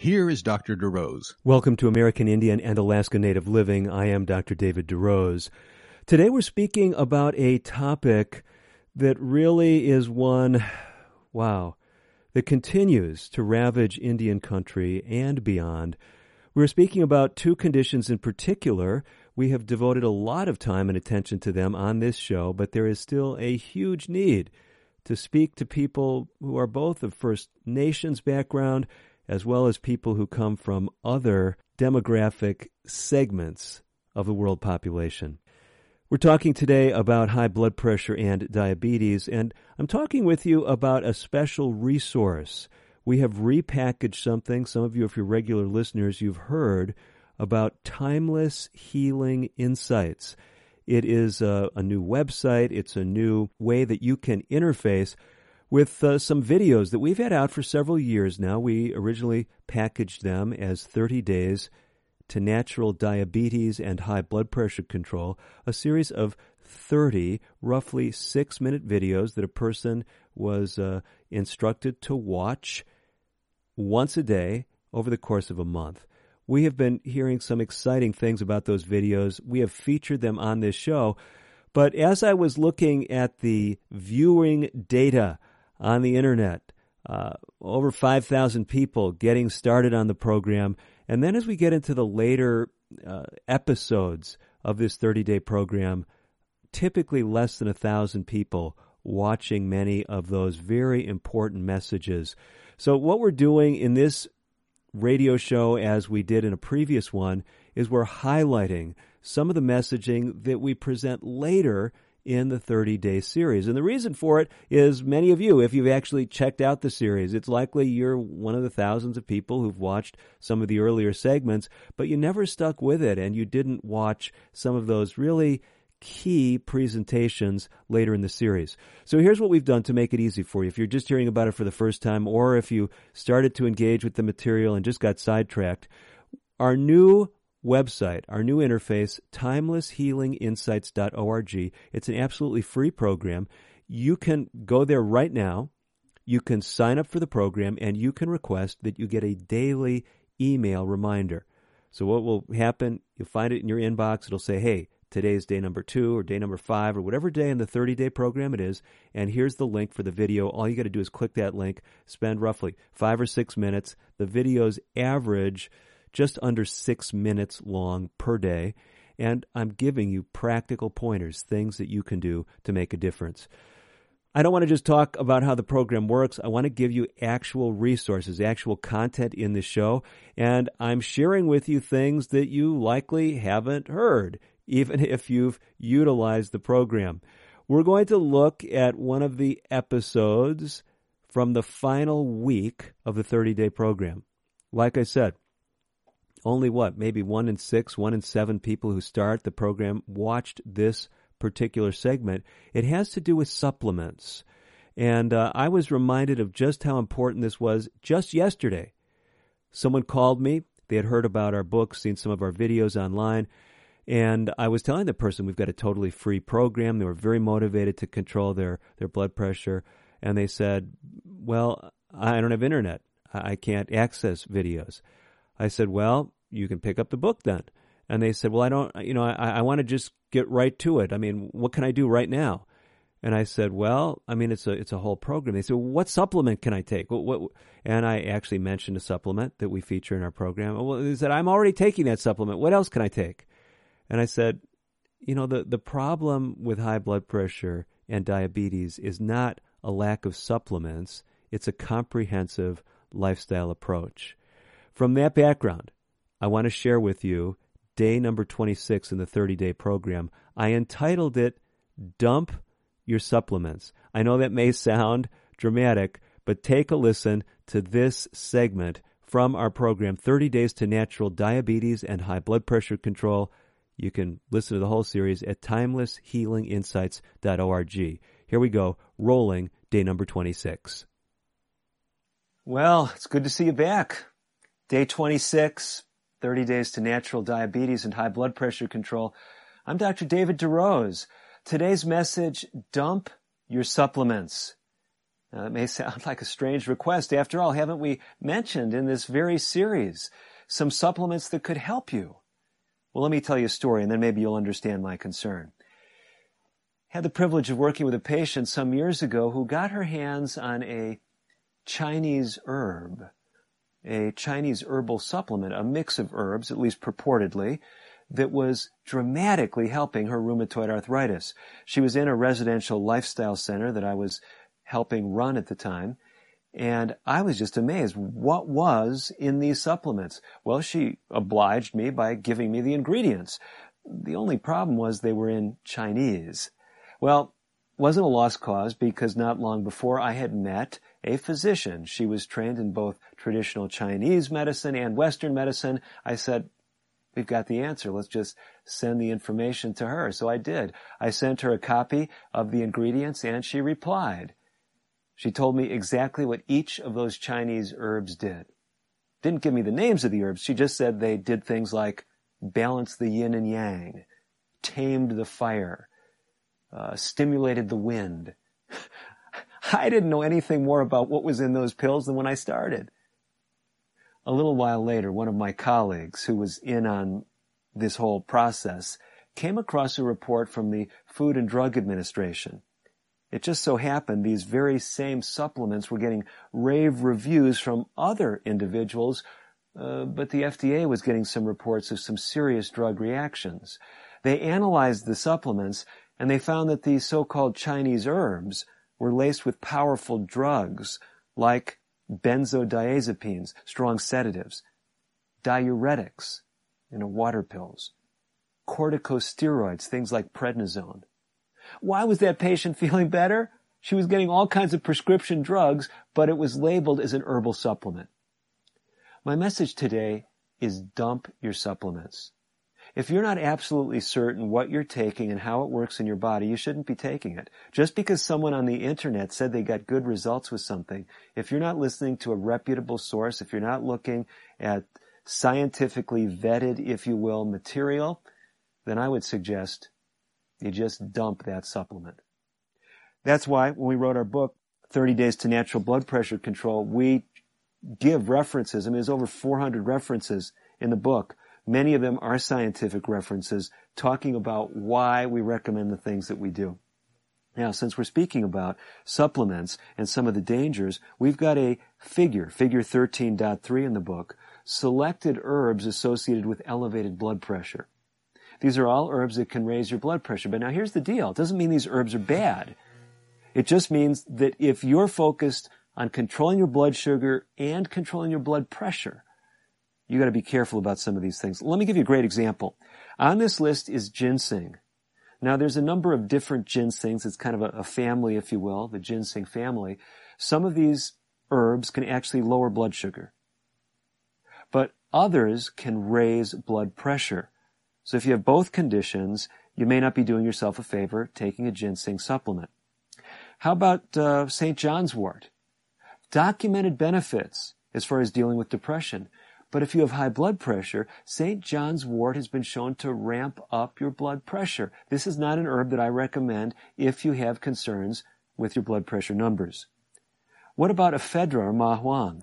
Here is Dr. DeRose. Welcome to American Indian and Alaska Native Living. I am Dr. David DeRose. Today we're speaking about a topic that really is one, wow, that continues to ravage Indian country and beyond. We're speaking about two conditions in particular. We have devoted a lot of time and attention to them on this show, but there is still a huge need to speak to people who are both of First Nations background as well as people who come from other demographic segments of the world population. We're talking today about high blood pressure and diabetes, and I'm talking with you about a special resource. We have repackaged something. Some of you, if you're regular listeners, you've heard about Timeless Healing Insights. It is a, a new website, it's a new way that you can interface with uh, some videos that we've had out for several years now. We originally packaged them as 30 days to natural diabetes and high blood pressure control, a series of 30 roughly six minute videos that a person was uh, instructed to watch once a day over the course of a month. We have been hearing some exciting things about those videos. We have featured them on this show. But as I was looking at the viewing data on the internet. Uh, over 5,000 people getting started on the program. And then as we get into the later uh, episodes of this 30 day program, typically less than a thousand people watching many of those very important messages. So, what we're doing in this radio show, as we did in a previous one, is we're highlighting some of the messaging that we present later in the 30 day series. And the reason for it is many of you, if you've actually checked out the series, it's likely you're one of the thousands of people who've watched some of the earlier segments, but you never stuck with it and you didn't watch some of those really key presentations later in the series. So here's what we've done to make it easy for you. If you're just hearing about it for the first time, or if you started to engage with the material and just got sidetracked, our new website, our new interface, timelesshealinginsights.org. It's an absolutely free program. You can go there right now. You can sign up for the program and you can request that you get a daily email reminder. So what will happen, you'll find it in your inbox. It'll say, hey, today's day number two or day number five or whatever day in the 30 day program it is. And here's the link for the video. All you got to do is click that link, spend roughly five or six minutes. The videos average just under six minutes long per day. And I'm giving you practical pointers, things that you can do to make a difference. I don't want to just talk about how the program works. I want to give you actual resources, actual content in the show. And I'm sharing with you things that you likely haven't heard, even if you've utilized the program. We're going to look at one of the episodes from the final week of the 30 day program. Like I said, only what, maybe one in six, one in seven people who start the program watched this particular segment. It has to do with supplements. And uh, I was reminded of just how important this was just yesterday. Someone called me. They had heard about our book, seen some of our videos online. And I was telling the person we've got a totally free program. They were very motivated to control their, their blood pressure. And they said, Well, I don't have internet. I can't access videos. I said, well, you can pick up the book then. And they said, well, I don't, you know, I, I want to just get right to it. I mean, what can I do right now? And I said, well, I mean, it's a, it's a whole program. They said, well, what supplement can I take? What, what, and I actually mentioned a supplement that we feature in our program. Well, they said, I'm already taking that supplement. What else can I take? And I said, you know, the, the problem with high blood pressure and diabetes is not a lack of supplements. It's a comprehensive lifestyle approach. From that background, I want to share with you day number 26 in the 30 day program. I entitled it Dump Your Supplements. I know that may sound dramatic, but take a listen to this segment from our program 30 Days to Natural Diabetes and High Blood Pressure Control. You can listen to the whole series at timelesshealinginsights.org. Here we go, rolling day number 26. Well, it's good to see you back. Day 26, 30 days to natural diabetes and high blood pressure control. I'm Dr. David DeRose. Today's message, dump your supplements. Now, that may sound like a strange request. After all, haven't we mentioned in this very series some supplements that could help you? Well, let me tell you a story and then maybe you'll understand my concern. Had the privilege of working with a patient some years ago who got her hands on a Chinese herb, a Chinese herbal supplement, a mix of herbs, at least purportedly, that was dramatically helping her rheumatoid arthritis. She was in a residential lifestyle center that I was helping run at the time, and I was just amazed. What was in these supplements? Well, she obliged me by giving me the ingredients. The only problem was they were in Chinese. Well, wasn't a lost cause because not long before I had met a physician. She was trained in both traditional Chinese medicine and Western medicine. I said, we've got the answer. Let's just send the information to her. So I did. I sent her a copy of the ingredients and she replied. She told me exactly what each of those Chinese herbs did. Didn't give me the names of the herbs. She just said they did things like balance the yin and yang, tamed the fire, uh, stimulated the wind. I didn't know anything more about what was in those pills than when I started. A little while later, one of my colleagues who was in on this whole process came across a report from the Food and Drug Administration it just so happened these very same supplements were getting rave reviews from other individuals, uh, but the FDA was getting some reports of some serious drug reactions. They analyzed the supplements and they found that these so-called Chinese herbs were laced with powerful drugs like benzodiazepines, strong sedatives, diuretics, you know, water pills, corticosteroids, things like prednisone, why was that patient feeling better? She was getting all kinds of prescription drugs, but it was labeled as an herbal supplement. My message today is dump your supplements. If you're not absolutely certain what you're taking and how it works in your body, you shouldn't be taking it. Just because someone on the internet said they got good results with something, if you're not listening to a reputable source, if you're not looking at scientifically vetted, if you will, material, then I would suggest you just dump that supplement. That's why when we wrote our book, 30 Days to Natural Blood Pressure Control, we give references. I mean, there's over 400 references in the book. Many of them are scientific references talking about why we recommend the things that we do. Now, since we're speaking about supplements and some of the dangers, we've got a figure, figure 13.3 in the book, selected herbs associated with elevated blood pressure. These are all herbs that can raise your blood pressure. But now here's the deal. It doesn't mean these herbs are bad. It just means that if you're focused on controlling your blood sugar and controlling your blood pressure, you got to be careful about some of these things. Let me give you a great example. On this list is ginseng. Now there's a number of different ginsengs. It's kind of a, a family, if you will, the ginseng family. Some of these herbs can actually lower blood sugar. But others can raise blood pressure. So if you have both conditions, you may not be doing yourself a favor taking a ginseng supplement. How about uh, St. John's wort? Documented benefits as far as dealing with depression. But if you have high blood pressure, St. John's wort has been shown to ramp up your blood pressure. This is not an herb that I recommend if you have concerns with your blood pressure numbers. What about ephedra or mahuang?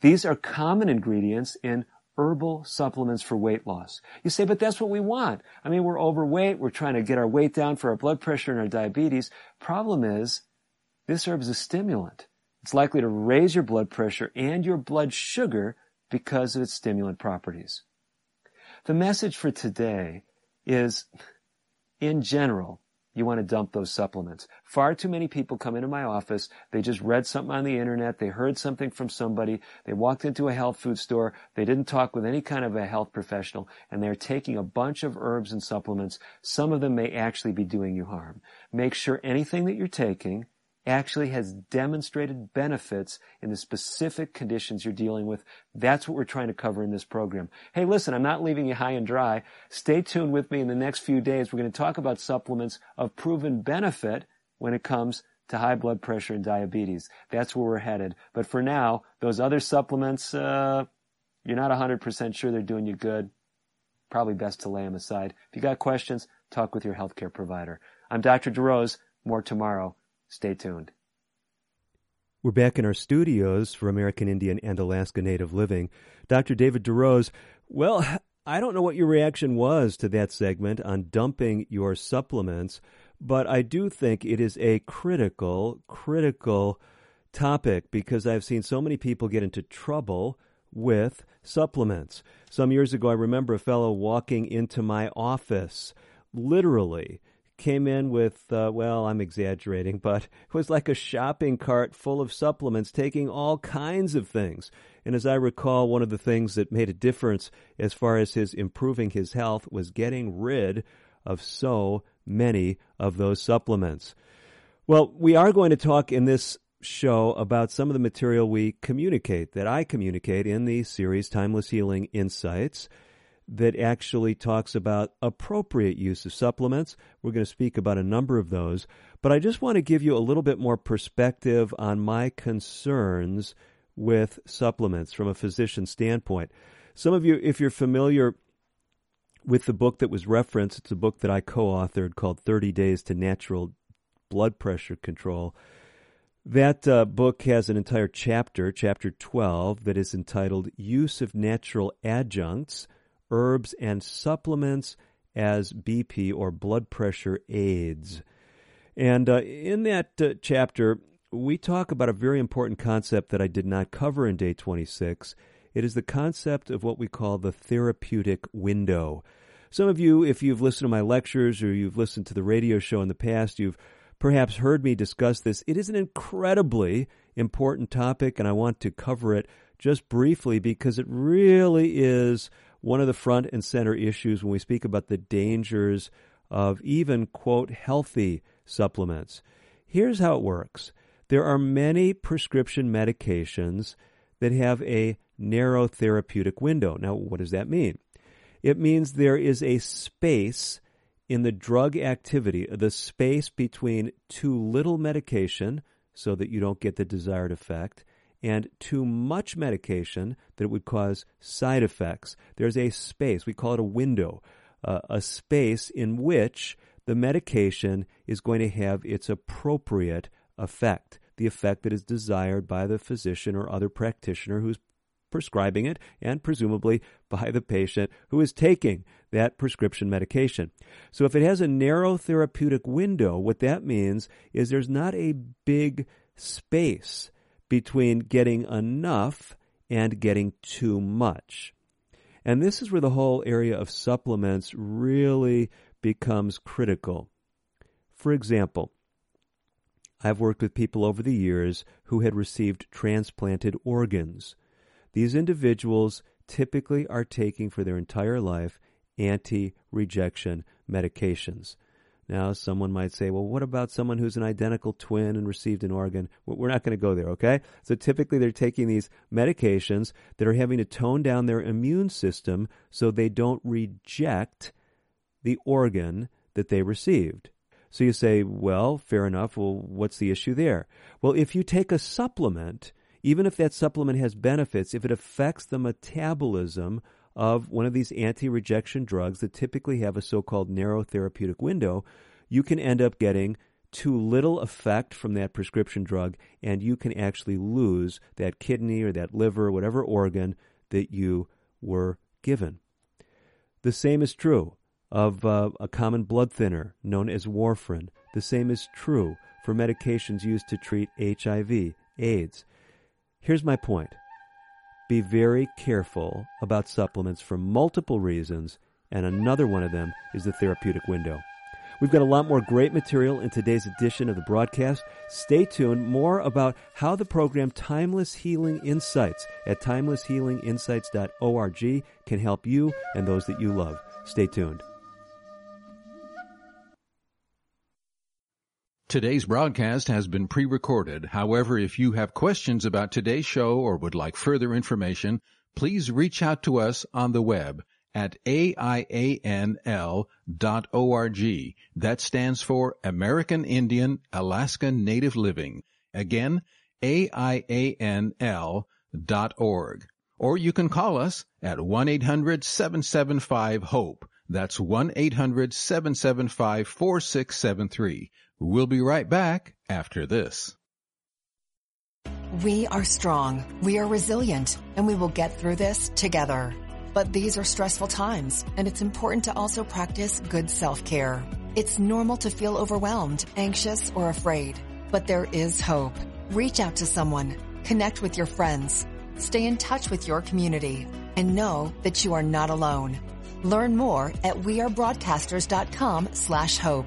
These are common ingredients in herbal supplements for weight loss. You say, but that's what we want. I mean, we're overweight. We're trying to get our weight down for our blood pressure and our diabetes. Problem is, this herb is a stimulant. It's likely to raise your blood pressure and your blood sugar because of its stimulant properties. The message for today is, in general, you want to dump those supplements. Far too many people come into my office, they just read something on the internet, they heard something from somebody, they walked into a health food store, they didn't talk with any kind of a health professional, and they're taking a bunch of herbs and supplements. Some of them may actually be doing you harm. Make sure anything that you're taking actually has demonstrated benefits in the specific conditions you're dealing with. That's what we're trying to cover in this program. Hey, listen, I'm not leaving you high and dry. Stay tuned with me in the next few days. We're going to talk about supplements of proven benefit when it comes to high blood pressure and diabetes. That's where we're headed. But for now, those other supplements, uh, you're not 100% sure they're doing you good. Probably best to lay them aside. If you got questions, talk with your healthcare provider. I'm Dr. DeRose. More tomorrow. Stay tuned. We're back in our studios for American Indian and Alaska Native Living. Dr. David DeRose, well, I don't know what your reaction was to that segment on dumping your supplements, but I do think it is a critical, critical topic because I've seen so many people get into trouble with supplements. Some years ago, I remember a fellow walking into my office, literally came in with, uh, well, I'm exaggerating, but it was like a shopping cart full of supplements, taking all kinds of things. And as I recall, one of the things that made a difference as far as his improving his health was getting rid of so many of those supplements. Well, we are going to talk in this show about some of the material we communicate, that I communicate in the series Timeless Healing Insights that actually talks about appropriate use of supplements. We're going to speak about a number of those, but I just want to give you a little bit more perspective on my concerns with supplements from a physician standpoint. Some of you, if you're familiar with the book that was referenced, it's a book that I co authored called 30 Days to Natural Blood Pressure Control. That uh, book has an entire chapter, chapter 12, that is entitled Use of Natural Adjuncts herbs and supplements as BP or blood pressure aids. And uh, in that uh, chapter, we talk about a very important concept that I did not cover in day 26. It is the concept of what we call the therapeutic window. Some of you, if you've listened to my lectures or you've listened to the radio show in the past, you've perhaps heard me discuss this. It is an incredibly important topic, and I want to cover it just briefly because it really is one of the front and center issues when we speak about the dangers of even, quote, healthy supplements. Here's how it works there are many prescription medications that have a narrow therapeutic window. Now, what does that mean? It means there is a space in the drug activity, the space between too little medication so that you don't get the desired effect, and too much medication that it would cause side effects. There's a space, we call it a window, uh, a space in which the medication is going to have its appropriate effect, the effect that is desired by the physician or other practitioner who's prescribing it and presumably by the patient who is taking that prescription medication. So if it has a narrow therapeutic window, what that means is there's not a big space between getting enough and getting too much. And this is where the whole area of supplements really becomes critical. For example, I've worked with people over the years who had received transplanted organs. These individuals typically are taking for their entire life anti rejection medications. Now, someone might say, well, what about someone who's an identical twin and received an organ? We're not going to go there, okay? So typically they're taking these medications that are having to tone down their immune system so they don't reject the organ that they received. So you say, well, fair enough. Well, what's the issue there? Well, if you take a supplement, even if that supplement has benefits, if it affects the metabolism of one of these anti rejection drugs that typically have a so called narrow therapeutic window, you can end up getting too little effect from that prescription drug, and you can actually lose that kidney or that liver whatever organ that you were given. The same is true of uh, a common blood thinner known as warfarin. The same is true for medications used to treat HIV, AIDS. Here's my point be very careful about supplements for multiple reasons, and another one of them is the therapeutic window. We've got a lot more great material in today's edition of the broadcast. Stay tuned. More about how the program Timeless Healing Insights at timelesshealinginsights.org can help you and those that you love. Stay tuned. Today's broadcast has been pre-recorded. However, if you have questions about today's show or would like further information, please reach out to us on the web at aianl.org. That stands for American Indian Alaska Native Living. Again, aianl.org. Or you can call us at 1-800-775-HOPE. That's 1-800-775-4673. We'll be right back after this. We are strong, we are resilient, and we will get through this together. But these are stressful times, and it's important to also practice good self-care. It's normal to feel overwhelmed, anxious, or afraid, but there is hope. Reach out to someone, connect with your friends, stay in touch with your community, and know that you are not alone. Learn more at wearebroadcasters.com slash hope.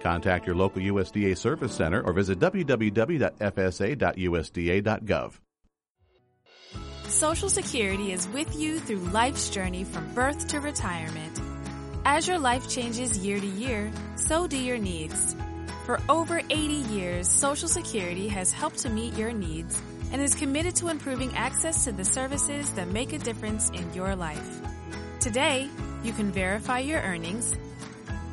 Contact your local USDA Service Center or visit www.fsa.usda.gov. Social Security is with you through life's journey from birth to retirement. As your life changes year to year, so do your needs. For over 80 years, Social Security has helped to meet your needs and is committed to improving access to the services that make a difference in your life. Today, you can verify your earnings,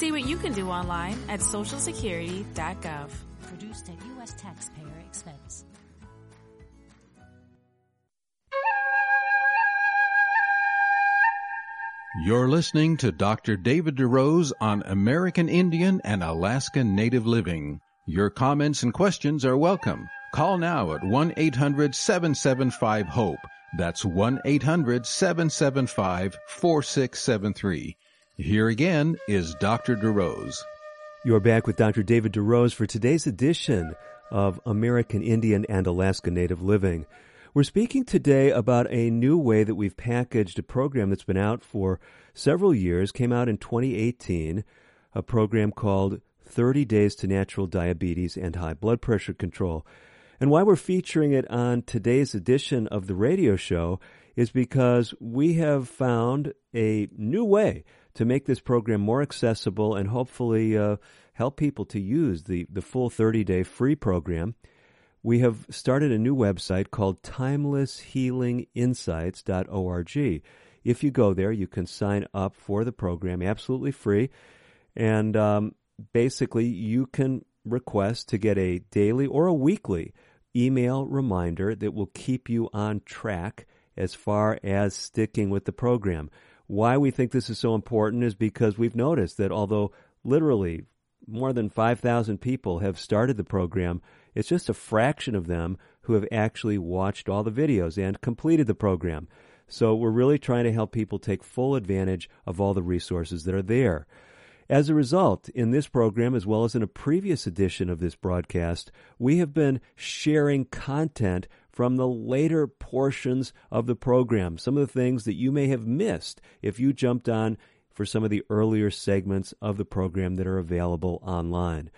See what you can do online at socialsecurity.gov. Produced at U.S. taxpayer expense. You're listening to Dr. David DeRose on American Indian and Alaska Native Living. Your comments and questions are welcome. Call now at 1-800-775-HOPE. That's 1-800-775-4673. Here again is Dr. DeRose. You're back with Dr. David DeRose for today's edition of American Indian and Alaska Native Living. We're speaking today about a new way that we've packaged a program that's been out for several years, came out in 2018, a program called 30 Days to Natural Diabetes and High Blood Pressure Control. And why we're featuring it on today's edition of the radio show is because we have found a new way to make this program more accessible and hopefully uh, help people to use the, the full 30 day free program we have started a new website called timelesshealinginsights.org. If you go there, you can sign up for the program absolutely free. And um, basically, you can request to get a daily or a weekly email reminder that will keep you on track as far as sticking with the program. Why we think this is so important is because we've noticed that although literally more than 5,000 people have started the program, it's just a fraction of them who have actually watched all the videos and completed the program. So we're really trying to help people take full advantage of all the resources that are there. As a result, in this program, as well as in a previous edition of this broadcast, we have been sharing content from the later portions of the program. Some of the things that you may have missed if you jumped on for some of the earlier segments of the program that are available online.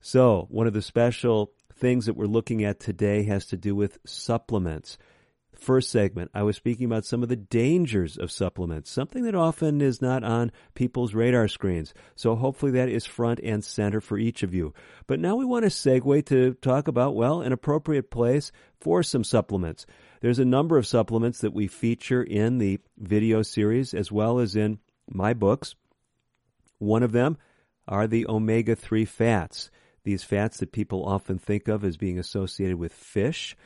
So, one of the special things that we're looking at today has to do with supplements. First segment, I was speaking about some of the dangers of supplements, something that often is not on people's radar screens. So hopefully that is front and center for each of you. But now we want to segue to talk about, well, an appropriate place for some supplements. There's a number of supplements that we feature in the video series as well as in my books. One of them are the omega 3 fats. these fats that people often think of as being associated with fish.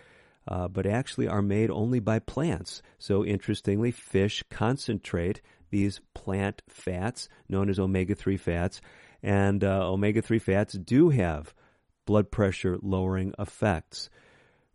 Uh, but actually are made only by plants. So interestingly, fish concentrate these plant fats known as omega 3 fats. And uh, omega 3 fats do have blood pressure lowering effects.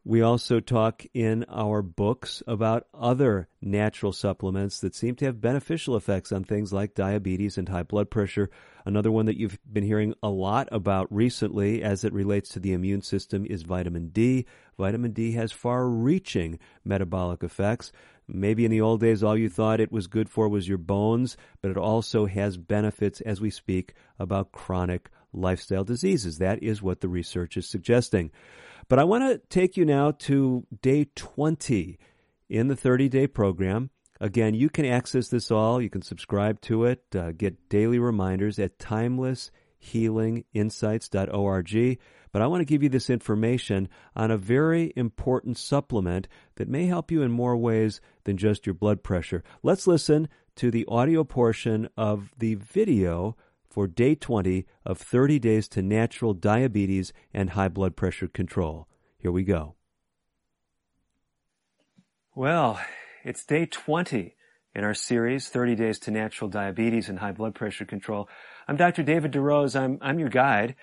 We also talk in our books about other natural supplements that seem to have beneficial effects on things like diabetes and high blood pressure. Another one that you've been hearing a lot about recently as it relates to the immune system is vitamin D. Vitamin D has far reaching metabolic effects. Maybe in the old days, all you thought it was good for was your bones, but it also has benefits as we speak about chronic lifestyle diseases. That is what the research is suggesting. But I want to take you now to day 20 in the 30 day program. Again, you can access this all. You can subscribe to it, uh, get daily reminders at timelesshealinginsights.org. But I want to give you this information on a very important supplement that may help you in more ways than just your blood pressure. Let's listen to the audio portion of the video for day 20 of 30 days to natural diabetes and high blood pressure control. Here we go. Well, it's day 20 in our series, 30 Days to Natural Diabetes and High Blood Pressure Control. I'm Dr. David DeRose. I'm, I'm your guide.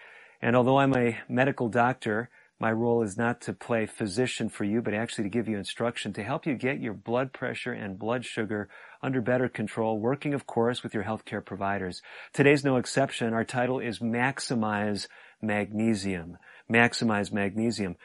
And although I'm a medical doctor, my role is not to play physician for you, but actually to give you instruction to help you get your blood pressure and blood sugar under better control, working, of course, with your healthcare providers. Today's no exception. Our title is Maximize Magnesium. Maximize Magnesium.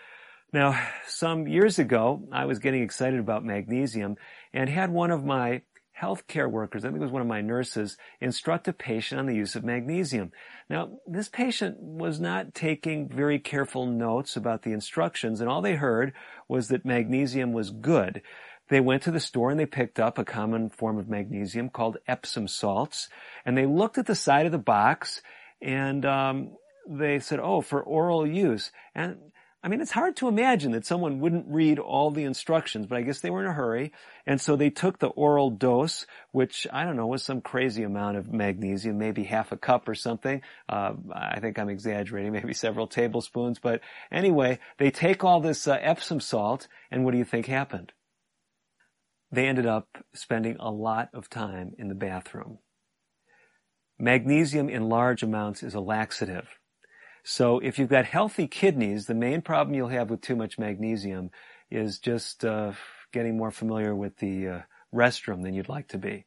Now, some years ago, I was getting excited about magnesium and had one of my healthcare workers, I think it was one of my nurses, instruct a patient on the use of magnesium. Now, this patient was not taking very careful notes about the instructions, and all they heard was that magnesium was good. They went to the store and they picked up a common form of magnesium called Epsom salts, and they looked at the side of the box and um, they said, "Oh, for oral use." And I mean, it's hard to imagine that someone wouldn't read all the instructions, but I guess they were in a hurry. And so they took the oral dose, which I don't know was some crazy amount of magnesium, maybe half a cup or something. Uh, I think I'm exaggerating, maybe several tablespoons. But anyway, they take all this uh, Epsom salt, and what do you think happened? They ended up spending a lot of time in the bathroom. Magnesium in large amounts is a laxative. So if you've got healthy kidneys, the main problem you'll have with too much magnesium is just uh, getting more familiar with the uh, restroom than you'd like to be.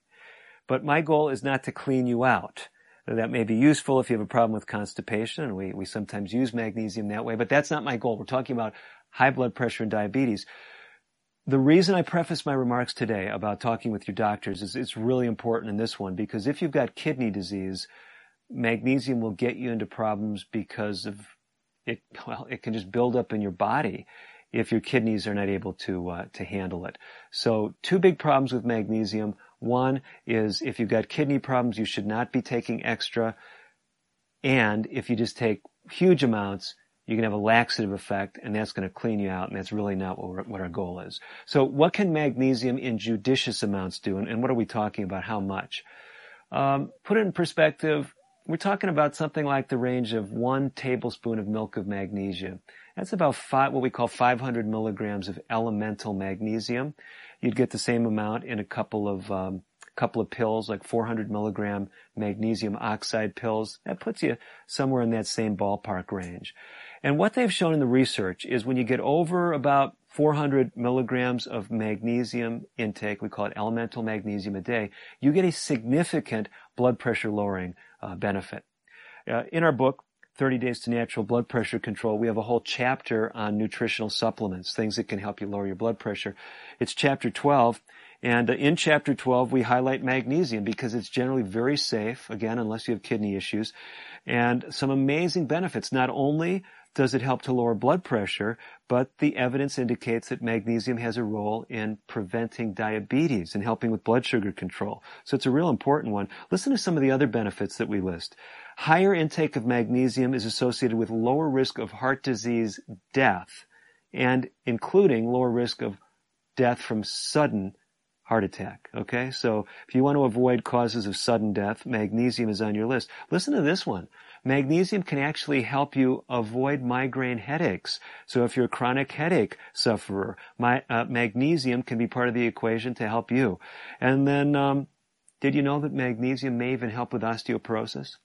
But my goal is not to clean you out. That may be useful if you have a problem with constipation, and we, we sometimes use magnesium that way, but that's not my goal. We're talking about high blood pressure and diabetes. The reason I preface my remarks today about talking with your doctors is it's really important in this one because if you've got kidney disease, magnesium will get you into problems because of it. Well, it can just build up in your body if your kidneys are not able to uh, to handle it. So, two big problems with magnesium. One is if you've got kidney problems, you should not be taking extra. And if you just take huge amounts, you can have a laxative effect, and that's going to clean you out, and that's really not what, what our goal is. So, what can magnesium in judicious amounts do, and, and what are we talking about? How much? Um, put it in perspective we're talking about something like the range of one tablespoon of milk of magnesia. That's about five, what we call 500 milligrams of elemental magnesium. You'd get the same amount in a couple of um, couple of pills, like 400 milligram magnesium oxide pills. That puts you somewhere in that same ballpark range. And what they've shown in the research is when you get over about 400 milligrams of magnesium intake, we call it elemental magnesium a day, you get a significant blood pressure lowering uh, benefit. Uh, in our book, 30 Days to Natural Blood Pressure Control, we have a whole chapter on nutritional supplements, things that can help you lower your blood pressure. It's chapter 12, and uh, in chapter 12, we highlight magnesium because it's generally very safe, again, unless you have kidney issues, and some amazing benefits. Not only does it help to lower blood pressure, but the evidence indicates that magnesium has a role in preventing diabetes and helping with blood sugar control. So it's a real important one. Listen to some of the other benefits that we list. Higher intake of magnesium is associated with lower risk of heart disease death and including lower risk of death from sudden heart attack. Okay. So if you want to avoid causes of sudden death, magnesium is on your list. Listen to this one. Magnesium can actually help you avoid migraine headaches. So if you're a chronic headache sufferer, my, uh, magnesium can be part of the equation to help you. And then, um, did you know that magnesium may even help with osteoporosis?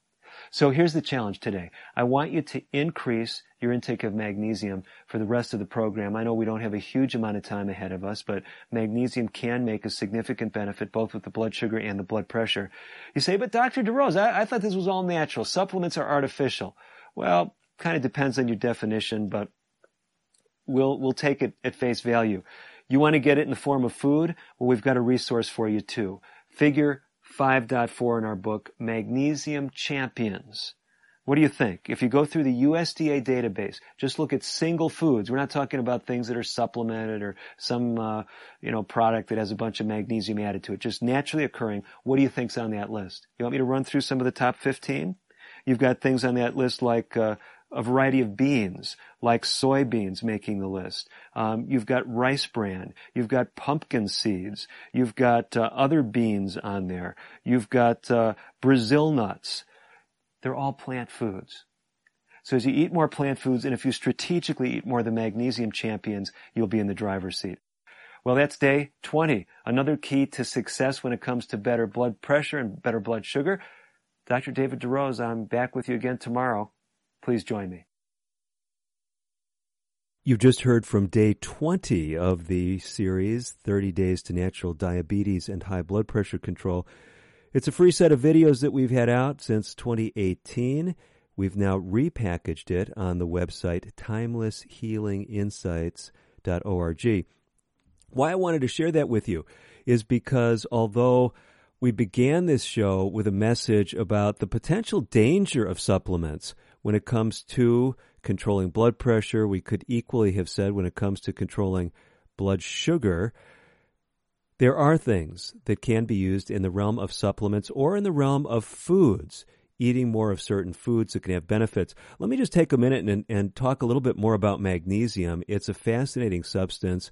So here's the challenge today. I want you to increase your intake of magnesium for the rest of the program. I know we don't have a huge amount of time ahead of us, but magnesium can make a significant benefit both with the blood sugar and the blood pressure. You say, but Dr. DeRose, I, I thought this was all natural. Supplements are artificial. Well, kind of depends on your definition, but we'll, we'll take it at face value. You want to get it in the form of food? Well, we've got a resource for you too. Figure 5.4 in our book, Magnesium Champions. What do you think? If you go through the USDA database, just look at single foods. We're not talking about things that are supplemented or some, uh, you know, product that has a bunch of magnesium added to it. Just naturally occurring. What do you think's on that list? You want me to run through some of the top 15? You've got things on that list like uh, a variety of beans, like soybeans making the list. Um, you've got rice bran. You've got pumpkin seeds. You've got uh, other beans on there. You've got uh, Brazil nuts. They're all plant foods. So as you eat more plant foods, and if you strategically eat more of the magnesium champions, you'll be in the driver's seat. Well, that's day 20. Another key to success when it comes to better blood pressure and better blood sugar. Dr. David DeRose, I'm back with you again tomorrow. Please join me. You've just heard from day 20 of the series, 30 Days to Natural Diabetes and High Blood Pressure Control. It's a free set of videos that we've had out since 2018. We've now repackaged it on the website timelesshealinginsights.org. Why I wanted to share that with you is because although we began this show with a message about the potential danger of supplements when it comes to controlling blood pressure, we could equally have said when it comes to controlling blood sugar, there are things that can be used in the realm of supplements or in the realm of foods, eating more of certain foods that can have benefits. Let me just take a minute and, and talk a little bit more about magnesium. It's a fascinating substance.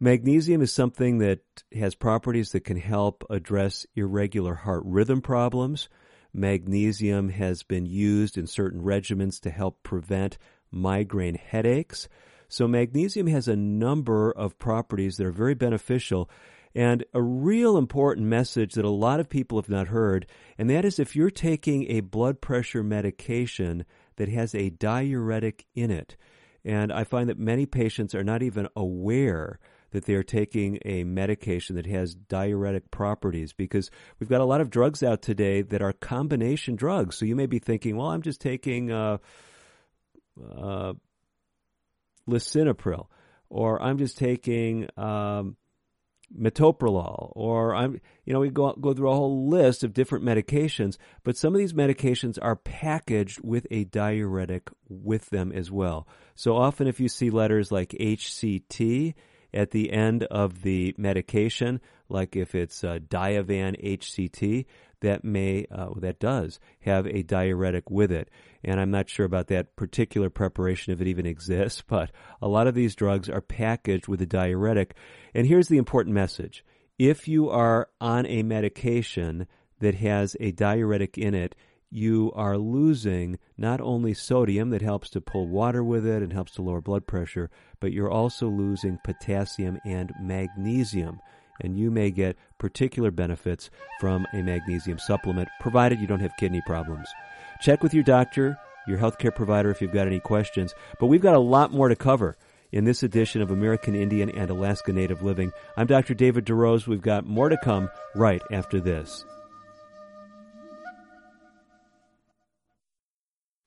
Magnesium is something that has properties that can help address irregular heart rhythm problems. Magnesium has been used in certain regimens to help prevent migraine headaches. So magnesium has a number of properties that are very beneficial and a real important message that a lot of people have not heard, and that is if you're taking a blood pressure medication that has a diuretic in it, and I find that many patients are not even aware that they are taking a medication that has diuretic properties because we've got a lot of drugs out today that are combination drugs. So you may be thinking, well, I'm just taking uh, uh, lisinopril, or I'm just taking um, metoprolol, or I'm, you know, we go go through a whole list of different medications, but some of these medications are packaged with a diuretic with them as well. So often, if you see letters like HCT at the end of the medication, like if it's uh, Diovan HCT, that may uh, that does have a diuretic with it. And I'm not sure about that particular preparation if it even exists, but a lot of these drugs are packaged with a diuretic. And here's the important message: if you are on a medication that has a diuretic in it, you are losing not only sodium that helps to pull water with it and helps to lower blood pressure, but you're also losing potassium and magnesium. And you may get particular benefits from a magnesium supplement, provided you don't have kidney problems. Check with your doctor, your healthcare provider if you've got any questions. But we've got a lot more to cover in this edition of American Indian and Alaska Native Living. I'm Dr. David DeRose. We've got more to come right after this.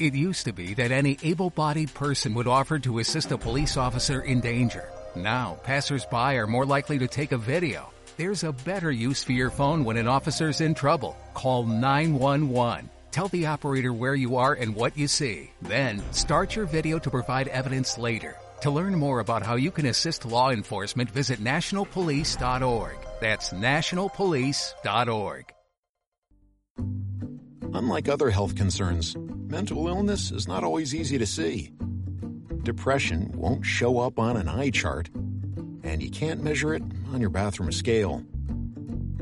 It used to be that any able-bodied person would offer to assist a police officer in danger. Now, passersby are more likely to take a video There's a better use for your phone when an officer's in trouble. Call 911. Tell the operator where you are and what you see. Then start your video to provide evidence later. To learn more about how you can assist law enforcement, visit nationalpolice.org. That's nationalpolice.org. Unlike other health concerns, mental illness is not always easy to see. Depression won't show up on an eye chart, and you can't measure it on your bathroom scale.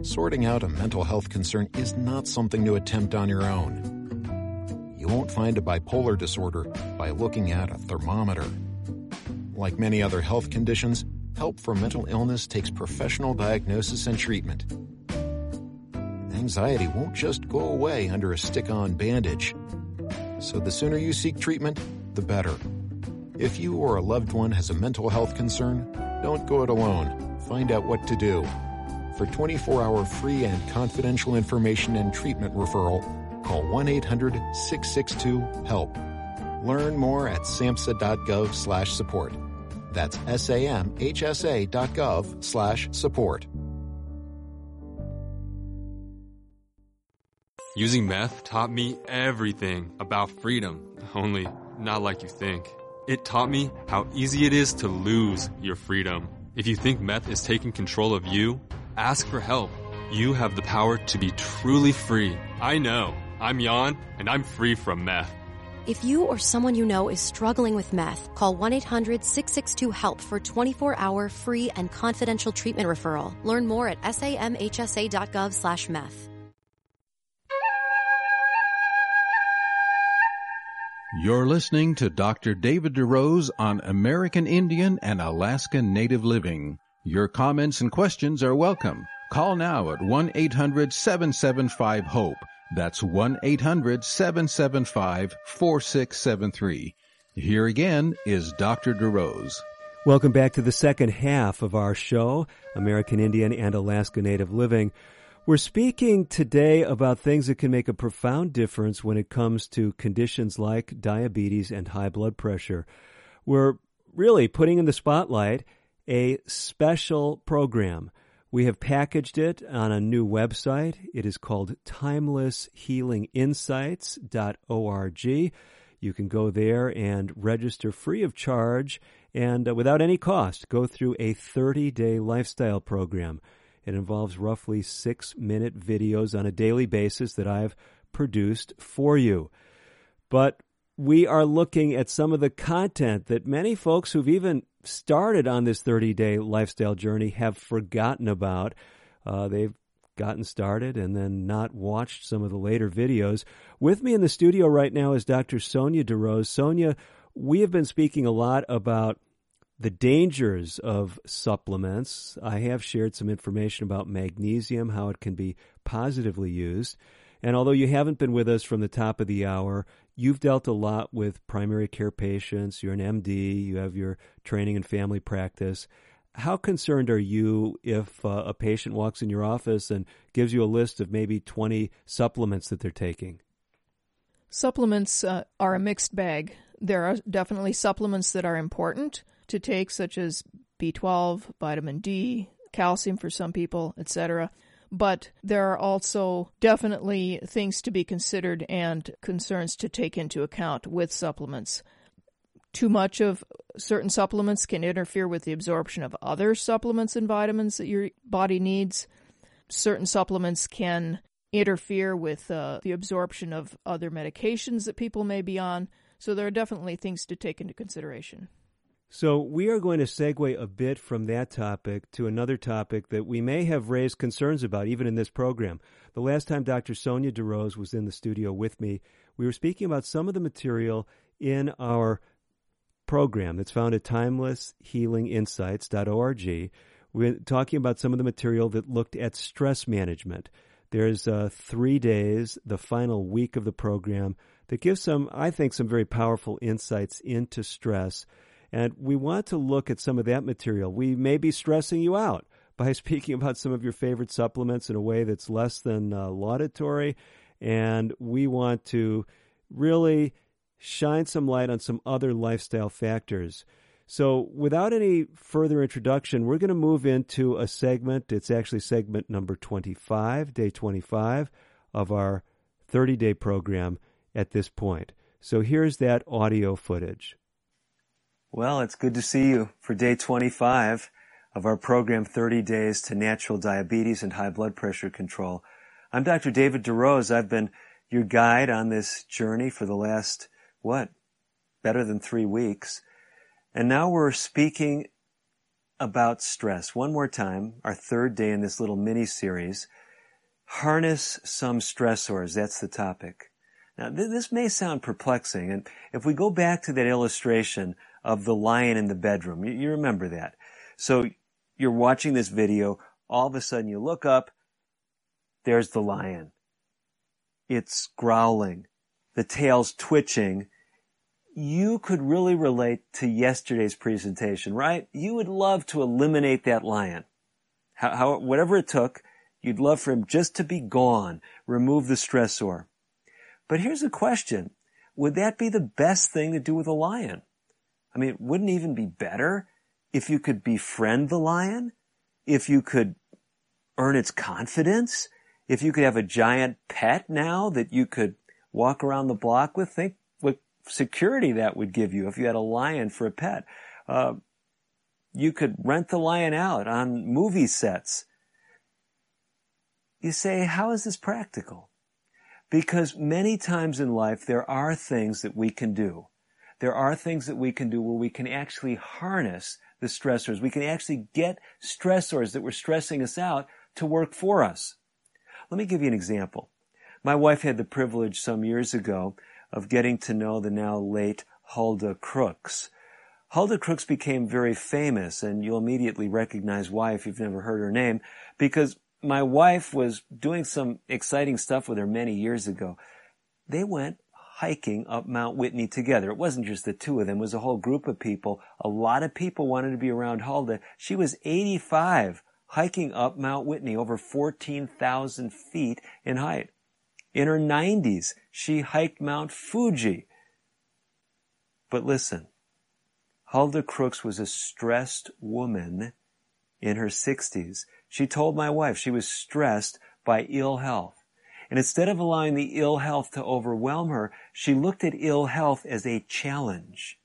Sorting out a mental health concern is not something to attempt on your own. You won't find a bipolar disorder by looking at a thermometer. Like many other health conditions, help for mental illness takes professional diagnosis and treatment. Anxiety won't just go away under a stick on bandage. So the sooner you seek treatment, the better. If you or a loved one has a mental health concern, don't go it alone. Find out what to do. For 24 hour free and confidential information and treatment referral, call 1 800 662 HELP. Learn more at samhsa.gov slash support. That's samhsa.gov slash support. Using meth taught me everything about freedom, only not like you think. It taught me how easy it is to lose your freedom. If you think meth is taking control of you, ask for help. You have the power to be truly free. I know. I'm Jan, and I'm free from meth. If you or someone you know is struggling with meth, call 1 800 662 HELP for 24 hour free and confidential treatment referral. Learn more at samhsa.gov slash meth. You're listening to Dr. David DeRose on American Indian and Alaska Native Living. Your comments and questions are welcome. Call now at 1 800 775 HOPE. That's 1 800 775 4673. Here again is Dr. DeRose. Welcome back to the second half of our show, American Indian and Alaska Native Living. We're speaking today about things that can make a profound difference when it comes to conditions like diabetes and high blood pressure. We're really putting in the spotlight a special program. We have packaged it on a new website. It is called timelesshealinginsights.org. You can go there and register free of charge and uh, without any cost go through a 30 day lifestyle program. It involves roughly six minute videos on a daily basis that I've produced for you. But we are looking at some of the content that many folks who've even started on this 30 day lifestyle journey have forgotten about. Uh, they've gotten started and then not watched some of the later videos. With me in the studio right now is Dr. Sonia DeRose. Sonia, we have been speaking a lot about the dangers of supplements. I have shared some information about magnesium, how it can be positively used. And although you haven't been with us from the top of the hour, you've dealt a lot with primary care patients. You're an MD, you have your training in family practice. How concerned are you if uh, a patient walks in your office and gives you a list of maybe 20 supplements that they're taking? Supplements uh, are a mixed bag. There are definitely supplements that are important to take, such as B12, vitamin D, calcium for some people, etc. But there are also definitely things to be considered and concerns to take into account with supplements. Too much of certain supplements can interfere with the absorption of other supplements and vitamins that your body needs. Certain supplements can interfere with uh, the absorption of other medications that people may be on. So there are definitely things to take into consideration. So, we are going to segue a bit from that topic to another topic that we may have raised concerns about even in this program. The last time Dr. Sonia DeRose was in the studio with me, we were speaking about some of the material in our program that's found at timelesshealinginsights.org. We're talking about some of the material that looked at stress management. There's uh, three days, the final week of the program, that gives some, I think, some very powerful insights into stress and we want to look at some of that material. We may be stressing you out by speaking about some of your favorite supplements in a way that's less than uh, laudatory. And we want to really shine some light on some other lifestyle factors. So, without any further introduction, we're going to move into a segment. It's actually segment number 25, day 25 of our 30 day program at this point. So, here's that audio footage. Well, it's good to see you for day 25 of our program 30 Days to Natural Diabetes and High Blood Pressure Control. I'm Dr. David DeRose. I've been your guide on this journey for the last, what, better than three weeks. And now we're speaking about stress. One more time, our third day in this little mini series. Harness some stressors. That's the topic. Now, th- this may sound perplexing. And if we go back to that illustration of the lion in the bedroom, you, you remember that. So you're watching this video. All of a sudden you look up. There's the lion. It's growling. The tail's twitching you could really relate to yesterday's presentation, right? You would love to eliminate that lion. How, how, whatever it took, you'd love for him just to be gone, remove the stressor. But here's a question. Would that be the best thing to do with a lion? I mean, it wouldn't even be better if you could befriend the lion? If you could earn its confidence? If you could have a giant pet now that you could walk around the block with? Think what security that would give you if you had a lion for a pet. Uh, you could rent the lion out on movie sets. You say, how is this practical? Because many times in life there are things that we can do. There are things that we can do where we can actually harness the stressors. We can actually get stressors that were stressing us out to work for us. Let me give you an example. My wife had the privilege some years ago of getting to know the now late Hulda Crooks. Hulda Crooks became very famous, and you'll immediately recognize why if you've never heard her name, because my wife was doing some exciting stuff with her many years ago. They went hiking up Mount Whitney together. It wasn't just the two of them, it was a whole group of people. A lot of people wanted to be around Hulda. She was 85 hiking up Mount Whitney, over 14,000 feet in height. In her 90s, she hiked Mount Fuji. But listen, Hulda Crooks was a stressed woman in her 60s. She told my wife she was stressed by ill health. And instead of allowing the ill health to overwhelm her, she looked at ill health as a challenge.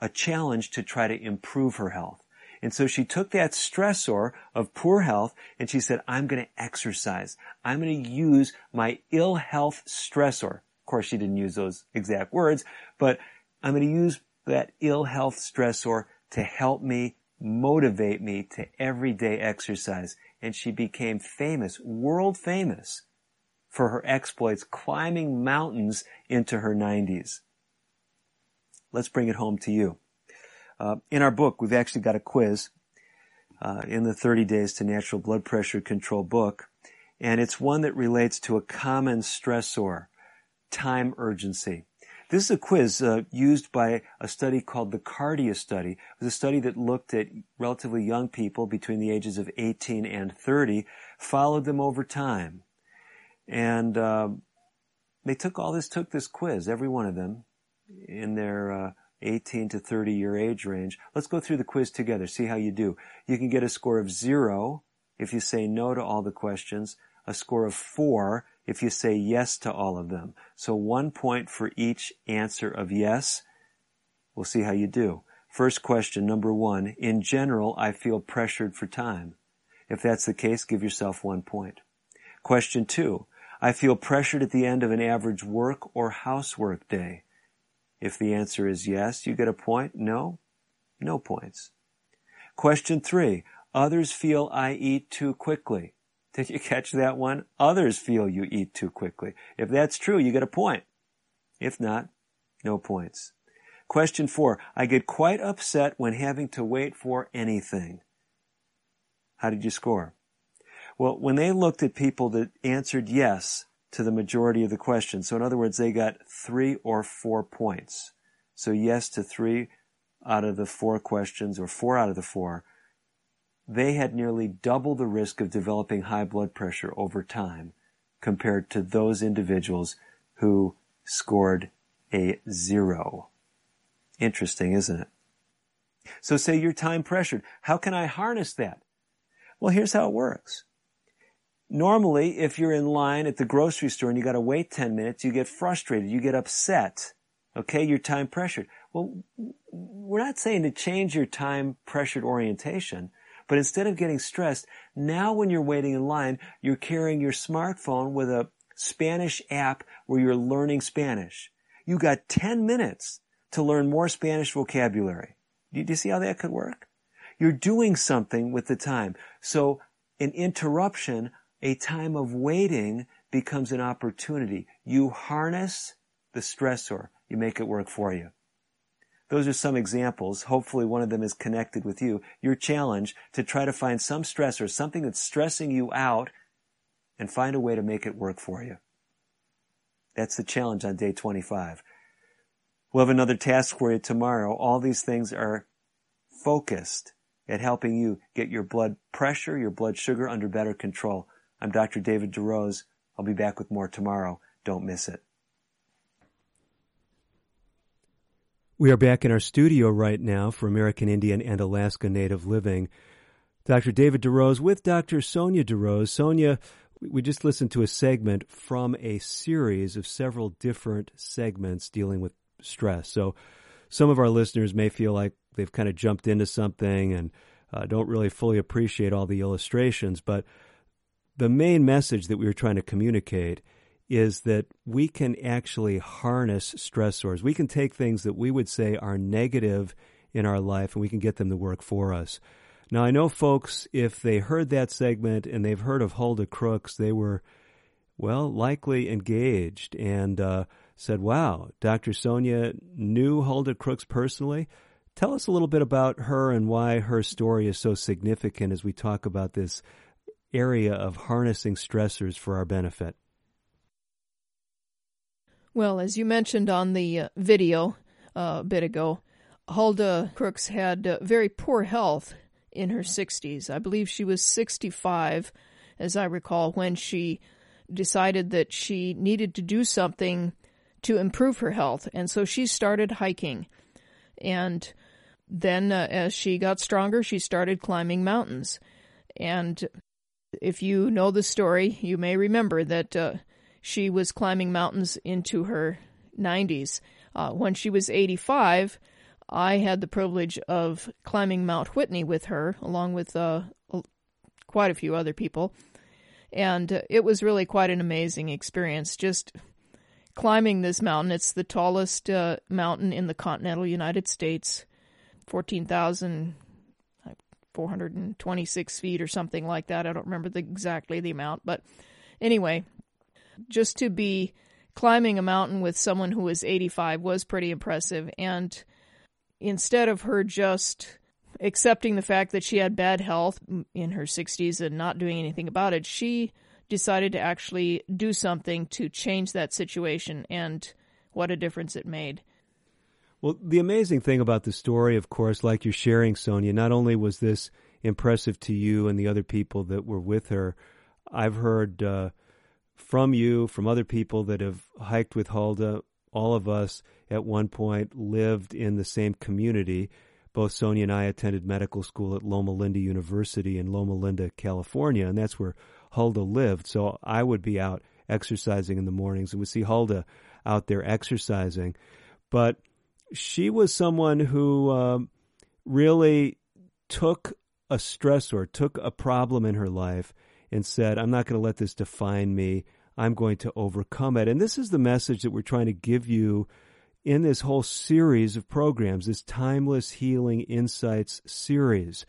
A challenge to try to improve her health. And so she took that stressor of poor health and she said, I'm going to exercise. I'm going to use my ill health stressor. Of course, she didn't use those exact words, but I'm going to use that ill health stressor to help me motivate me to everyday exercise. And she became famous, world famous for her exploits climbing mountains into her 90s. Let's bring it home to you. Uh, in our book, we've actually got a quiz uh, in the 30 Days to Natural Blood Pressure Control book, and it's one that relates to a common stressor, time urgency. This is a quiz uh, used by a study called the Cardia study. It was a study that looked at relatively young people between the ages of 18 and 30, followed them over time. And uh, they took all this, took this quiz, every one of them, in their uh, 18 to 30 year age range. Let's go through the quiz together, see how you do. You can get a score of zero if you say no to all the questions, a score of four if you say yes to all of them. So one point for each answer of yes. We'll see how you do. First question, number one. In general, I feel pressured for time. If that's the case, give yourself one point. Question two. I feel pressured at the end of an average work or housework day. If the answer is yes, you get a point. No, no points. Question three. Others feel I eat too quickly. Did you catch that one? Others feel you eat too quickly. If that's true, you get a point. If not, no points. Question four. I get quite upset when having to wait for anything. How did you score? Well, when they looked at people that answered yes, to the majority of the questions. So in other words, they got three or four points. So yes to three out of the four questions or four out of the four. They had nearly double the risk of developing high blood pressure over time compared to those individuals who scored a zero. Interesting, isn't it? So say you're time pressured. How can I harness that? Well, here's how it works. Normally, if you're in line at the grocery store and you gotta wait 10 minutes, you get frustrated, you get upset. Okay, you're time pressured. Well, we're not saying to change your time pressured orientation, but instead of getting stressed, now when you're waiting in line, you're carrying your smartphone with a Spanish app where you're learning Spanish. You got 10 minutes to learn more Spanish vocabulary. Do you see how that could work? You're doing something with the time. So an interruption, a time of waiting becomes an opportunity. You harness the stressor. You make it work for you. Those are some examples. Hopefully one of them is connected with you. Your challenge to try to find some stressor, something that's stressing you out and find a way to make it work for you. That's the challenge on day 25. We'll have another task for you tomorrow. All these things are focused at helping you get your blood pressure, your blood sugar under better control. I'm Dr. David DeRose. I'll be back with more tomorrow. Don't miss it. We are back in our studio right now for American Indian and Alaska Native Living. Dr. David DeRose with Dr. Sonia DeRose. Sonia, we just listened to a segment from a series of several different segments dealing with stress. So some of our listeners may feel like they've kind of jumped into something and uh, don't really fully appreciate all the illustrations. But the main message that we were trying to communicate is that we can actually harness stressors. We can take things that we would say are negative in our life and we can get them to work for us. Now, I know folks, if they heard that segment and they've heard of Hulda Crooks, they were, well, likely engaged and uh, said, wow, Dr. Sonia knew Hulda Crooks personally. Tell us a little bit about her and why her story is so significant as we talk about this area of harnessing stressors for our benefit. Well, as you mentioned on the uh, video uh, a bit ago, Hulda Crooks had uh, very poor health in her 60s. I believe she was 65, as I recall, when she decided that she needed to do something to improve her health. And so she started hiking. And then, uh, as she got stronger, she started climbing mountains. And if you know the story, you may remember that uh, she was climbing mountains into her 90s. Uh, when she was 85, I had the privilege of climbing Mount Whitney with her, along with uh, quite a few other people. And it was really quite an amazing experience just climbing this mountain. It's the tallest uh, mountain in the continental United States, 14,426 feet or something like that. I don't remember the, exactly the amount, but anyway, just to be climbing a mountain with someone who was 85 was pretty impressive. And instead of her just accepting the fact that she had bad health in her 60s and not doing anything about it, she decided to actually do something to change that situation. And what a difference it made. Well, the amazing thing about the story, of course, like you're sharing, Sonia, not only was this impressive to you and the other people that were with her, I've heard uh, from you, from other people that have hiked with Hulda, all of us at one point lived in the same community. Both Sonia and I attended medical school at Loma Linda University in Loma Linda, California, and that's where Hulda lived. So I would be out exercising in the mornings and we would see Hulda out there exercising. But she was someone who um, really took a stressor, took a problem in her life, and said, I'm not going to let this define me. I'm going to overcome it. And this is the message that we're trying to give you in this whole series of programs, this Timeless Healing Insights series.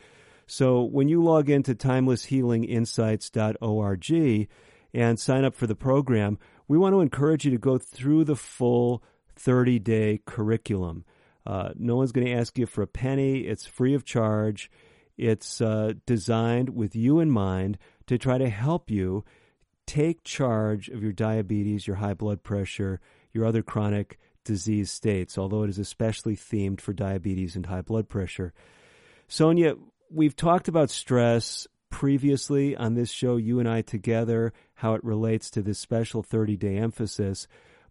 So when you log into timelesshealinginsights.org and sign up for the program, we want to encourage you to go through the full 30 day curriculum. Uh, no one's going to ask you for a penny. It's free of charge. It's uh, designed with you in mind to try to help you take charge of your diabetes, your high blood pressure, your other chronic disease states, although it is especially themed for diabetes and high blood pressure. Sonia, we've talked about stress previously on this show, you and I together, how it relates to this special 30 day emphasis.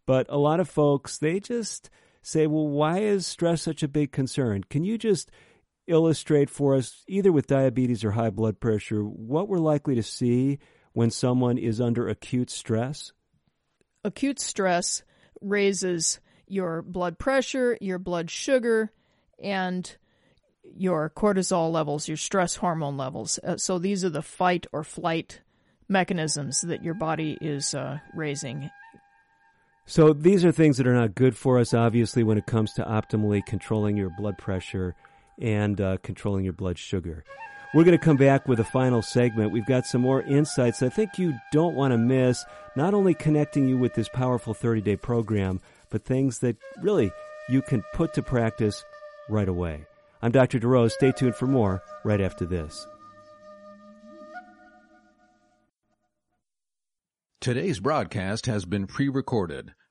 But a lot of folks, they just say, well, why is stress such a big concern? Can you just illustrate for us, either with diabetes or high blood pressure, what we're likely to see when someone is under acute stress? Acute stress raises your blood pressure, your blood sugar, and your cortisol levels, your stress hormone levels. Uh, so these are the fight or flight mechanisms that your body is uh, raising. So these are things that are not good for us, obviously, when it comes to optimally controlling your blood pressure and uh, controlling your blood sugar. We're going to come back with a final segment. We've got some more insights I think you don't want to miss, not only connecting you with this powerful 30 day program, but things that really you can put to practice right away. I'm Dr. DeRose. Stay tuned for more right after this. Today's broadcast has been pre-recorded.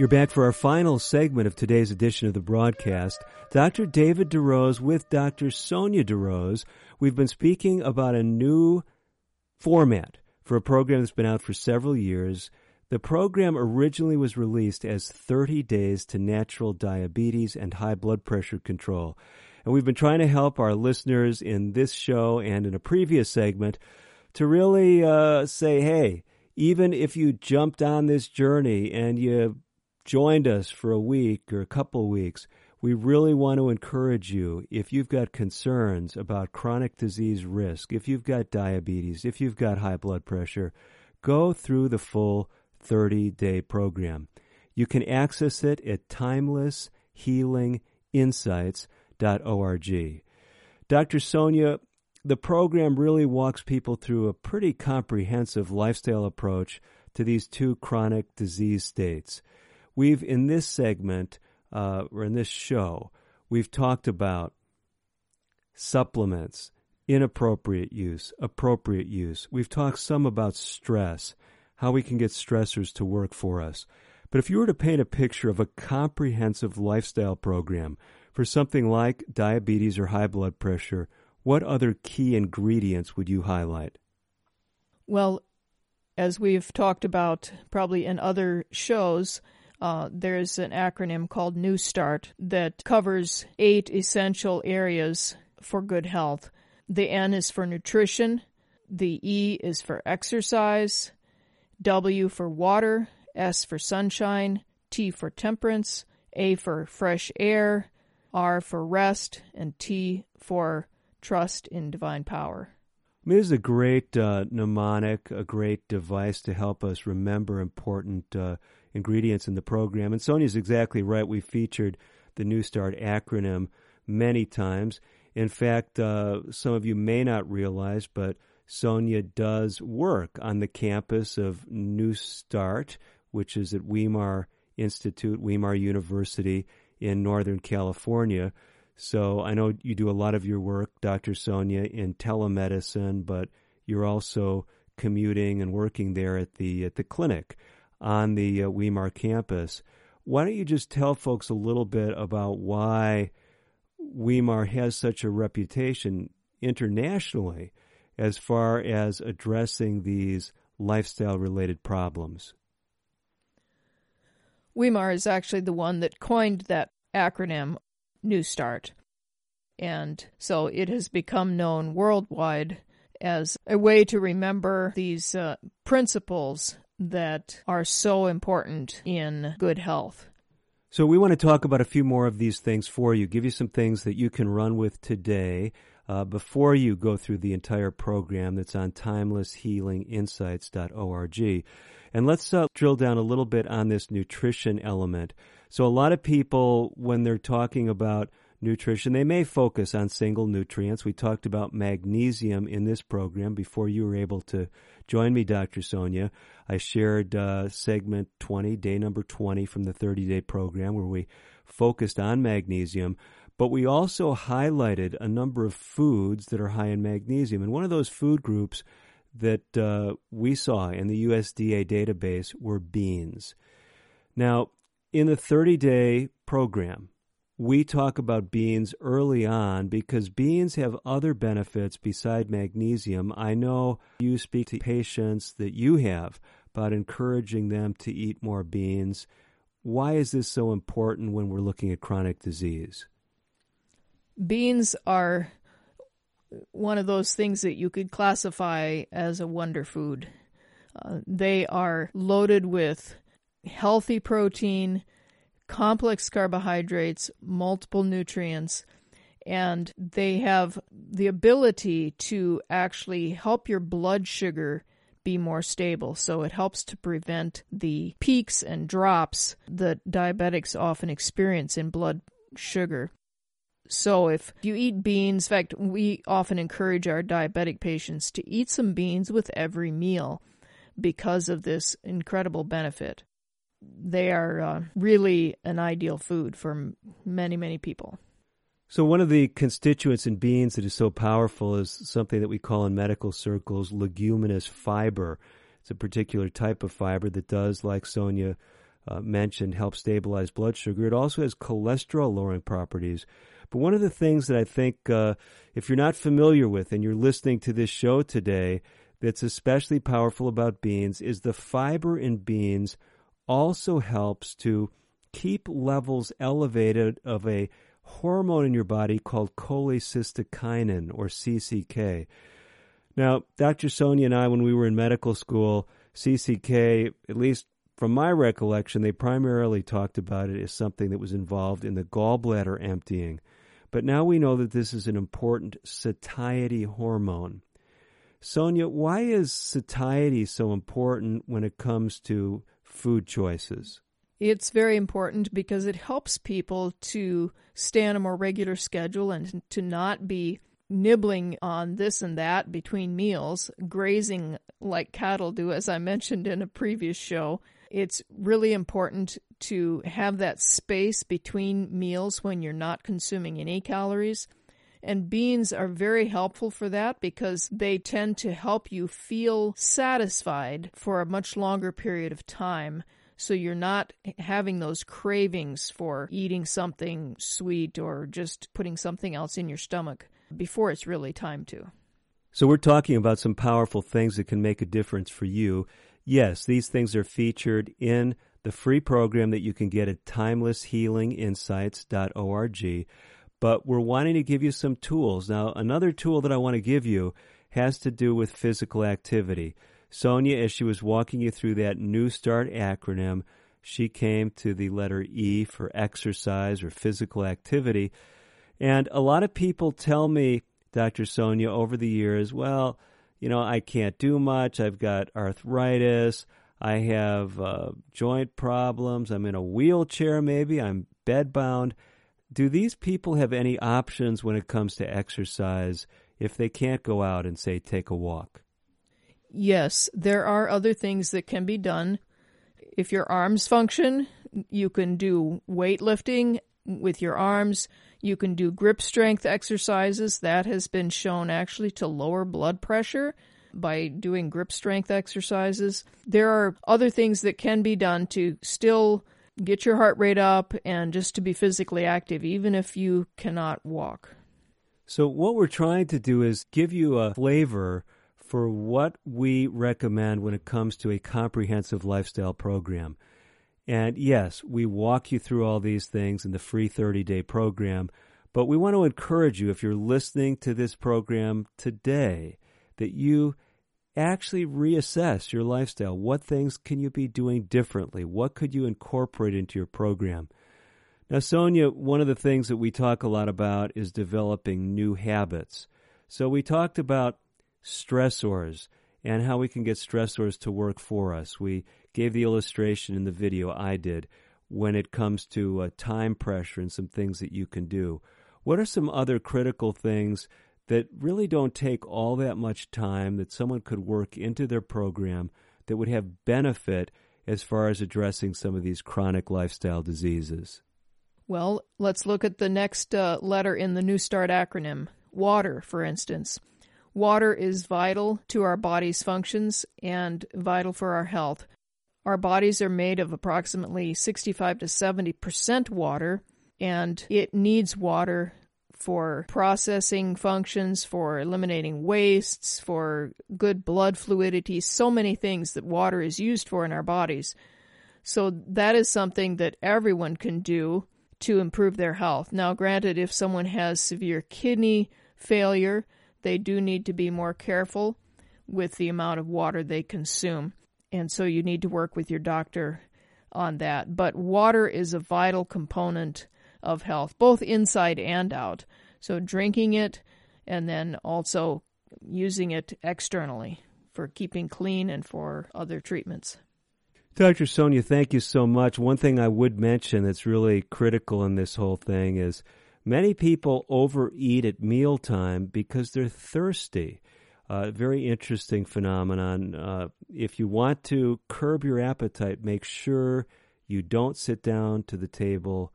You're back for our final segment of today's edition of the broadcast. Dr. David DeRose with Dr. Sonia DeRose. We've been speaking about a new format for a program that's been out for several years. The program originally was released as 30 Days to Natural Diabetes and High Blood Pressure Control. And we've been trying to help our listeners in this show and in a previous segment to really uh, say, hey, even if you jumped on this journey and you joined us for a week or a couple weeks, we really want to encourage you if you've got concerns about chronic disease risk, if you've got diabetes, if you've got high blood pressure, go through the full 30 day program. You can access it at timelesshealinginsights.org. Dr. Sonia, the program really walks people through a pretty comprehensive lifestyle approach to these two chronic disease states. We've, in this segment, uh, or in this show, we've talked about supplements, inappropriate use, appropriate use. We've talked some about stress, how we can get stressors to work for us. But if you were to paint a picture of a comprehensive lifestyle program for something like diabetes or high blood pressure, what other key ingredients would you highlight? Well, As we've talked about probably in other shows, uh, there's an acronym called New Start that covers eight essential areas for good health. The N is for nutrition, the E is for exercise, W for water, S for sunshine, T for temperance, A for fresh air, R for rest, and T for trust in divine power. This is a great uh, mnemonic, a great device to help us remember important uh, ingredients in the program. And Sonia's exactly right. We featured the New Start acronym many times. In fact, uh, some of you may not realize, but Sonia does work on the campus of New Start, which is at Weimar Institute, Weimar University in Northern California. So I know you do a lot of your work, Dr. Sonia, in telemedicine, but you're also commuting and working there at the at the clinic on the uh, Weimar campus. Why don't you just tell folks a little bit about why Weimar has such a reputation internationally as far as addressing these lifestyle related problems? Weimar is actually the one that coined that acronym New Start. And so it has become known worldwide as a way to remember these uh, principles that are so important in good health. So, we want to talk about a few more of these things for you, give you some things that you can run with today uh, before you go through the entire program that's on timelesshealinginsights.org. And let's uh, drill down a little bit on this nutrition element. So, a lot of people, when they're talking about nutrition, they may focus on single nutrients. We talked about magnesium in this program before you were able to join me, Dr. Sonia. I shared uh, segment 20, day number 20 from the 30 day program where we focused on magnesium. But we also highlighted a number of foods that are high in magnesium. And one of those food groups that uh, we saw in the USDA database were beans. Now, in the 30 day program, we talk about beans early on because beans have other benefits beside magnesium. I know you speak to patients that you have about encouraging them to eat more beans. Why is this so important when we're looking at chronic disease? Beans are one of those things that you could classify as a wonder food. Uh, they are loaded with healthy protein, complex carbohydrates, multiple nutrients, and they have the ability to actually help your blood sugar be more stable. So it helps to prevent the peaks and drops that diabetics often experience in blood sugar. So if you eat beans, in fact, we often encourage our diabetic patients to eat some beans with every meal because of this incredible benefit. They are uh, really an ideal food for many, many people. So, one of the constituents in beans that is so powerful is something that we call in medical circles leguminous fiber. It's a particular type of fiber that does, like Sonia uh, mentioned, help stabilize blood sugar. It also has cholesterol lowering properties. But one of the things that I think, uh, if you're not familiar with and you're listening to this show today, that's especially powerful about beans is the fiber in beans also helps to keep levels elevated of a hormone in your body called cholecystokinin or CCK. Now, Dr. Sonia and I, when we were in medical school, CCK, at least from my recollection, they primarily talked about it as something that was involved in the gallbladder emptying. But now we know that this is an important satiety hormone. Sonia, why is satiety so important when it comes to food choices? It's very important because it helps people to stay on a more regular schedule and to not be nibbling on this and that between meals, grazing like cattle do, as I mentioned in a previous show. It's really important to have that space between meals when you're not consuming any calories. And beans are very helpful for that because they tend to help you feel satisfied for a much longer period of time. So you're not having those cravings for eating something sweet or just putting something else in your stomach before it's really time to. So we're talking about some powerful things that can make a difference for you. yes, these things are featured in the free program that you can get at timelesshealinginsights.org. But we're wanting to give you some tools. Now, another tool that I want to give you has to do with physical activity. Sonia, as she was walking you through that New Start acronym, she came to the letter E for exercise or physical activity. And a lot of people tell me, Dr. Sonia, over the years, well, you know, I can't do much. I've got arthritis. I have uh, joint problems. I'm in a wheelchair, maybe. I'm bedbound. Do these people have any options when it comes to exercise if they can't go out and, say, take a walk? Yes, there are other things that can be done. If your arms function, you can do weightlifting with your arms. You can do grip strength exercises. That has been shown actually to lower blood pressure by doing grip strength exercises. There are other things that can be done to still get your heart rate up and just to be physically active, even if you cannot walk. So, what we're trying to do is give you a flavor for what we recommend when it comes to a comprehensive lifestyle program. And yes, we walk you through all these things in the free 30 day program, but we want to encourage you if you're listening to this program today that you actually reassess your lifestyle. What things can you be doing differently? What could you incorporate into your program? Now, Sonia, one of the things that we talk a lot about is developing new habits. So we talked about stressors and how we can get stressors to work for us. We gave the illustration in the video I did when it comes to uh, time pressure and some things that you can do. What are some other critical things that really don't take all that much time that someone could work into their program that would have benefit as far as addressing some of these chronic lifestyle diseases? Well, let's look at the next uh, letter in the New Start acronym water, for instance. Water is vital to our body's functions and vital for our health. Our bodies are made of approximately 65 to 70% water, and it needs water for processing functions, for eliminating wastes, for good blood fluidity, so many things that water is used for in our bodies. So that is something that everyone can do to improve their health. Now, granted, if someone has severe kidney failure, they do need to be more careful with the amount of water they consume. And so you need to work with your doctor on that. But water is a vital component of health, both inside and out. So drinking it and then also using it externally for keeping clean and for other treatments. Dr. Sonia, thank you so much. One thing I would mention that's really critical in this whole thing is many people overeat at mealtime because they're thirsty. Uh, very interesting phenomenon. Uh, if you want to curb your appetite, make sure you don't sit down to the table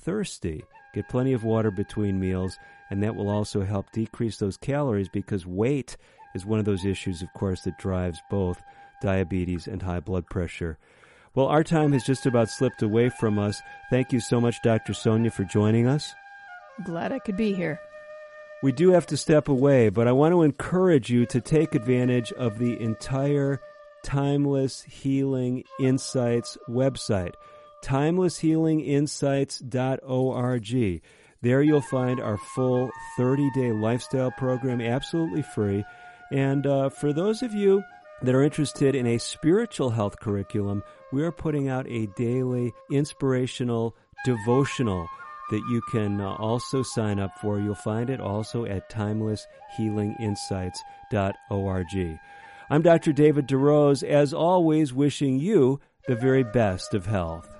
thirsty. Get plenty of water between meals, and that will also help decrease those calories because weight is one of those issues, of course, that drives both diabetes and high blood pressure. Well, our time has just about slipped away from us. Thank you so much, Dr. Sonia, for joining us. Glad I could be here. We do have to step away, but I want to encourage you to take advantage of the entire Timeless Healing Insights website timelesshealinginsights.org. There you'll find our full 30 day lifestyle program absolutely free. And uh, for those of you that are interested in a spiritual health curriculum, we are putting out a daily inspirational devotional that you can uh, also sign up for. You'll find it also at timelesshealinginsights.org. I'm Dr. David DeRose, as always, wishing you the very best of health.